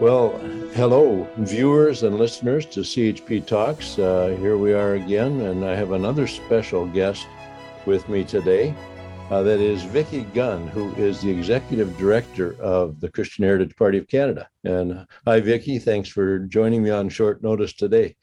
Well, hello, viewers and listeners to CHP Talks. Uh, here we are again, and I have another special guest with me today. Uh, that is Vicki Gunn, who is the executive director of the Christian Heritage Party of Canada. And hi, Vicki. Thanks for joining me on short notice today.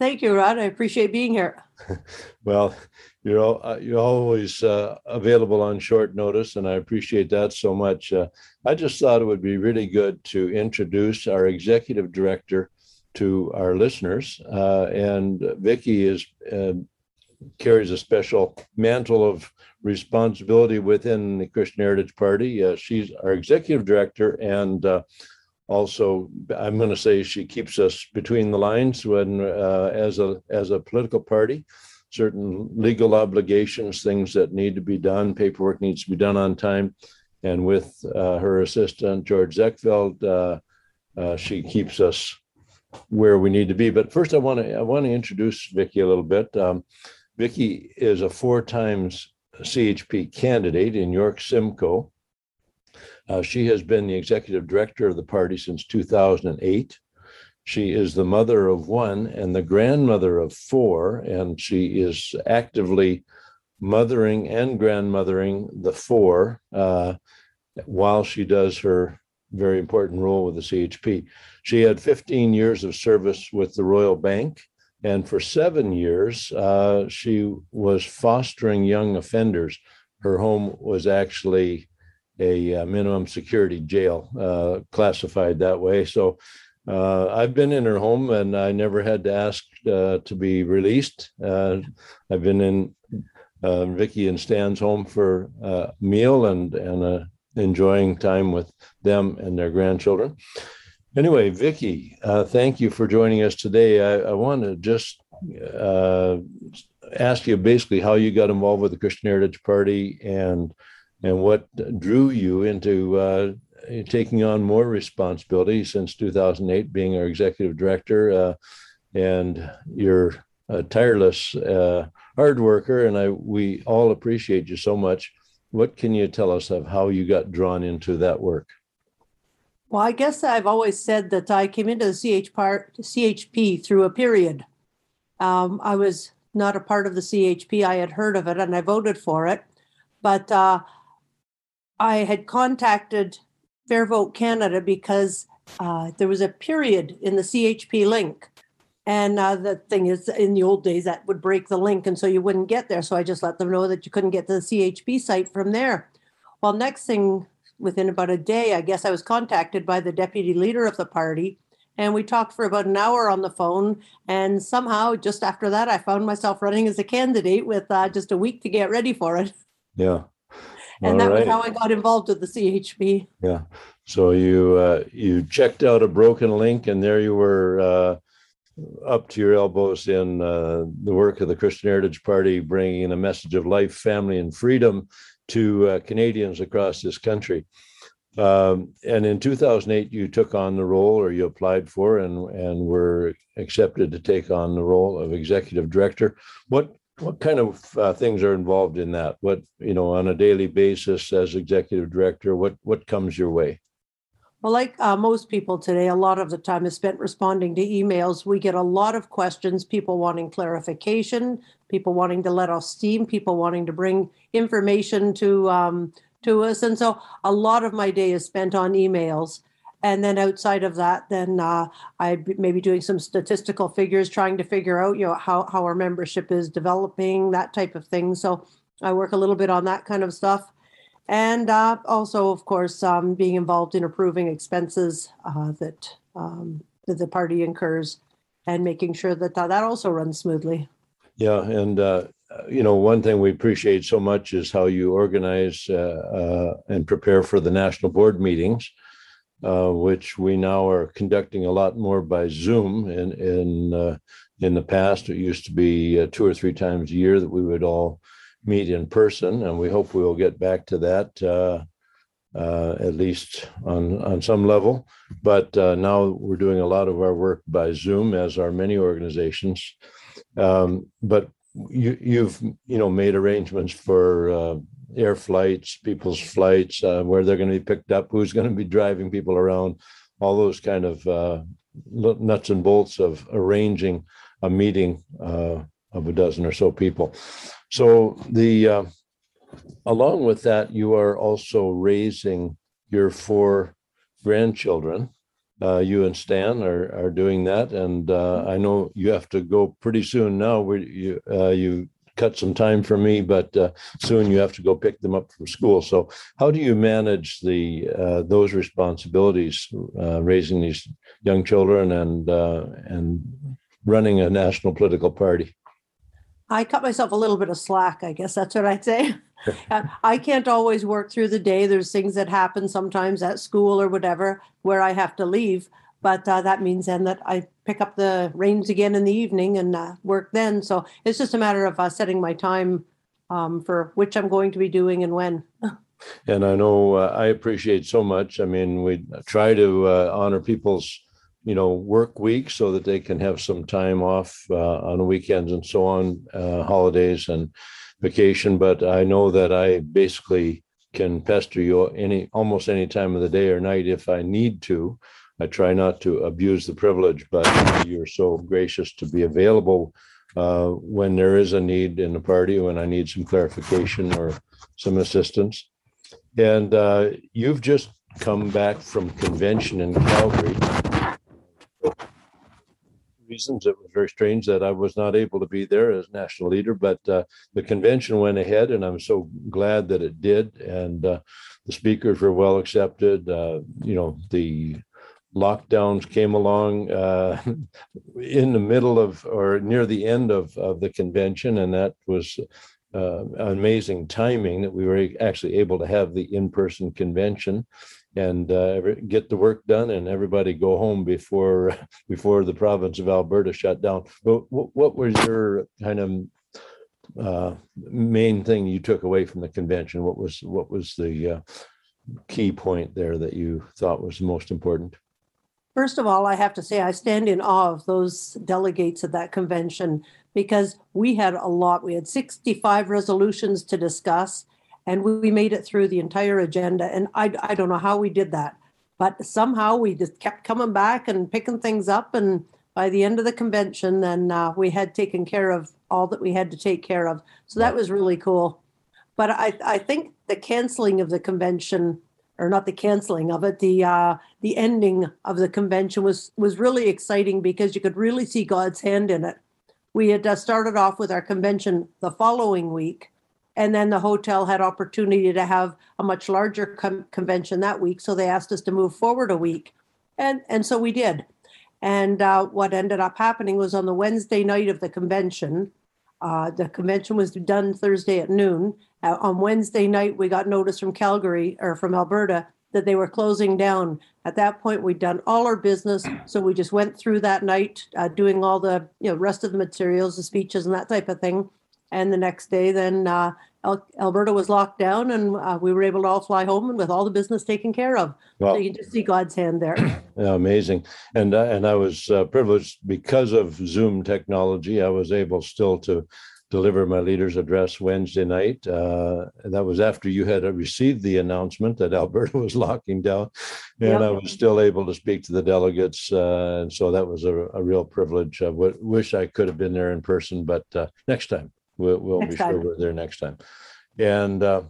Thank you, Rod. I appreciate being here. well, you're uh, you're always uh, available on short notice, and I appreciate that so much. Uh, I just thought it would be really good to introduce our executive director to our listeners, uh, and Vicki is uh, carries a special mantle of responsibility within the Christian Heritage Party. Uh, she's our executive director, and also i'm going to say she keeps us between the lines when uh, as a as a political party. Certain legal obligations things that need to be done paperwork needs to be done on time. And with uh, her assistant george Zekveld, uh, uh, she keeps us where we need to be. But first i want to i want to introduce vicki a little bit. Um, vicki is a four times chp candidate in york simcoe uh, she has been the executive director of the party since 2008. She is the mother of one and the grandmother of four, and she is actively mothering and grandmothering the four uh, while she does her very important role with the CHP. She had 15 years of service with the Royal Bank, and for seven years, uh, she was fostering young offenders. Her home was actually a, uh, minimum security jail uh, classified that way. So uh, I've been in her home and I never had to ask uh, to be released. Uh, I've been in uh, Vicki and Stan's home for a meal and and enjoying time with them and their grandchildren. Anyway, Vicki, thank you for joining us today. I, I want to just ask you basically how you got involved with the Christian Heritage Party and and what drew you into uh, taking on more responsibility since 2008, being our executive director, uh, and you're a tireless uh, hard worker, and I we all appreciate you so much. What can you tell us of how you got drawn into that work? Well, I guess I've always said that I came into the CH part, CHP through a period. Um, I was not a part of the CHP. I had heard of it and I voted for it, but uh, I had contacted Fair Vote Canada because uh, there was a period in the CHP link. And uh, the thing is, in the old days, that would break the link, and so you wouldn't get there. So I just let them know that you couldn't get to the CHP site from there. Well, next thing, within about a day, I guess I was contacted by the deputy leader of the party, and we talked for about an hour on the phone. And somehow, just after that, I found myself running as a candidate with uh, just a week to get ready for it. Yeah and All that right. was how I got involved with the CHP. Yeah. So you uh, you checked out a broken link, and there you were uh, up to your elbows in uh, the work of the Christian Heritage Party, bringing a message of life, family, and freedom to uh, Canadians across this country. Um, and in 2008, you took on the role, or you applied for, and and were accepted to take on the role of executive director. What what kind of uh, things are involved in that? What you know on a daily basis as executive director? What what comes your way? Well, like uh, most people today, a lot of the time is spent responding to emails. We get a lot of questions, people wanting clarification, people wanting to let off steam, people wanting to bring information to um, to us, and so a lot of my day is spent on emails and then outside of that then uh, i'd maybe doing some statistical figures trying to figure out you know how, how our membership is developing that type of thing. So i work a little bit on that kind of stuff. And uh, also of course um, being involved in approving expenses uh, that, um, that the party incurs and making sure that uh, that also runs smoothly. Yeah and uh, you know one thing we appreciate so much is how you organize uh, and prepare for the national board meetings uh, which we now are conducting a lot more by Zoom. In in uh, in the past, it used to be uh, two or three times a year that we would all meet in person, and we hope we will get back to that uh, uh, at least on on some level. But uh, now we're doing a lot of our work by Zoom, as are many organizations. Um, but you, you've you know made arrangements for air flights, people's flights, uh, where they're going to be picked up, who's going to be driving people around, all those kind of uh, nuts and bolts of arranging a meeting uh, of a dozen or so people. So the uh, along with that, you are also raising your four grandchildren. Uh, you and Stan are are doing that, and uh, I know you have to go pretty soon now. Where you uh, you cut some time for me, but uh, soon you have to go pick them up from school. So, how do you manage the uh, those responsibilities, uh, raising these young children and uh, and running a national political party? I cut myself a little bit of slack. I guess that's what I'd say. Uh, I can't always work through the day. There's things that happen sometimes at school or whatever where I have to leave but uh, that means then that I pick up the reins again in the evening and uh, work then. So it's just a matter of uh, setting my time um, for which I'm going to be doing and when. and I know uh, I appreciate so much. I mean, we try to uh, honor people's, you know, work week so that they can have some time off uh, on weekends and so on, holidays and vacation. But I know that I basically can pester you any almost any time of the day or night if I need to. I try not to abuse the privilege, but you're so gracious to be available uh, when there is a need in the party, when I need some clarification or some assistance. And uh, you've just come back from convention in Calgary. Reasons it was very strange that I was not able to be there as national leader, but uh, the convention went ahead, and I'm so glad that it did. And uh, the speakers were well accepted. Uh, you know, the lockdowns came along uh, in the middle of or near the end of, of the convention, and that was uh, amazing timing that we were actually able to have the in-person convention and uh, get the work done and everybody go home before before the province of Alberta shut down. But what, was your kind of uh, main thing you took away from the convention? What was what was the uh, key point there that you thought was most important? First of all, I have to say I stand in awe of those delegates at that convention because we had a lot. We had 65 resolutions to discuss, and we made it through the entire agenda. And I, I don't know how we did that, but somehow we just kept coming back and picking things up. And by the end of the convention, then uh, we had taken care of all that we had to take care of. So that was really cool. But I, I think the canceling of the convention or not the canceling of it, the uh, the ending of the convention was was really exciting because you could really see God's hand in it. We had uh, started off with our convention the following week, and then the hotel had opportunity to have a much larger com- convention that week, so they asked us to move forward a week, and and so we did. And uh, what ended up happening was on the Wednesday night of the convention, uh, the convention was done Thursday at noon. Uh, on Wednesday night, we got notice from Calgary or from Alberta that they were closing down. At that point, we'd done all our business, so we just went through that night, uh, doing all the you know rest of the materials, the speeches, and that type of thing. And the next day, then uh, Alberta was locked down, and uh, we were able to all fly home and with all the business taken care of. Well, so you can just see God's hand there. Yeah, amazing. And uh, and I was uh, privileged because of Zoom technology. I was able still to deliver my leader's address Wednesday night. Uh, that was after you had received the announcement that Alberta was locking down, and yep. I was still able to speak to the delegates. Uh, and so that was a, a real privilege. I w- wish I could have been there in person, but uh, next time we'll, we'll next be time. sure we're there next time. And uh,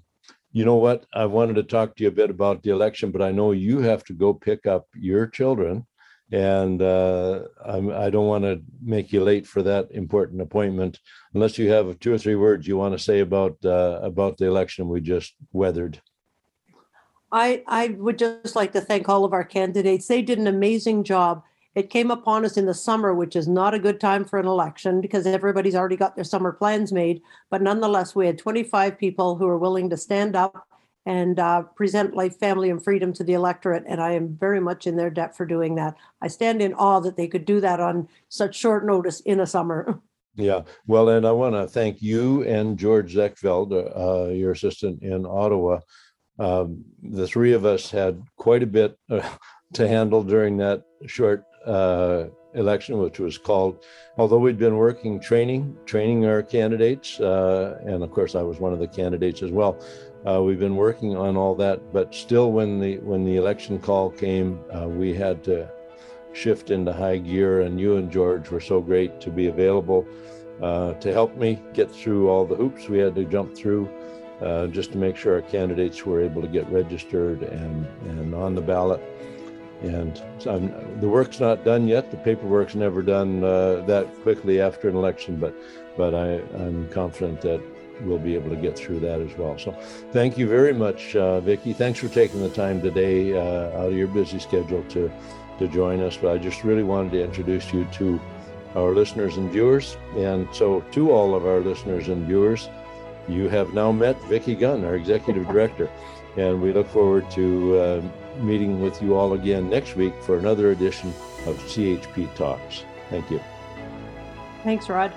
you know what? I wanted to talk to you a bit about the election, but I know you have to go pick up your children and uh, I do not want to make you late for that important appointment unless you have two or three words you want to say about uh, about the election we just weathered. I I would just like to thank all of our candidates. They did an amazing job. It came upon us in the summer, which is not a good time for an election because everybody's already got their summer plans made. But nonetheless, we had 25 people who were willing to stand up and uh, present life, family, and freedom to the electorate. And I am very much in their debt for doing that. I stand in awe that they could do that on such short notice in a summer. Yeah, well, and I want to thank you and George Zekveld, uh, your assistant in Ottawa. Um, the three of us had quite a bit uh, to handle during that short uh, election, which was called, although we'd been working training, training our candidates, uh, and of course I was one of the candidates as well. Uh, we've been working on all that, but still, when the when the election call came, uh, we had to shift into high gear, and you and George were so great to be available uh, to help me get through all the hoops we had to jump through. Uh, just to make sure our candidates were able to get registered and, and on the ballot. And I'm, the work's not done yet. The paperwork's never done uh, that quickly after an election, but but I, I'm confident that we'll be able to get through that as well. So thank you very much, uh, Vicki. Thanks for taking the time today uh, out of your busy schedule to to join us. But I just really wanted to introduce you to our listeners and viewers. And so to all of our listeners and viewers, you have now met Vicki Gunn, our executive director, and we look forward to uh, meeting with you all again next week for another edition of CHP Talks. Thank you. Thanks, Rod.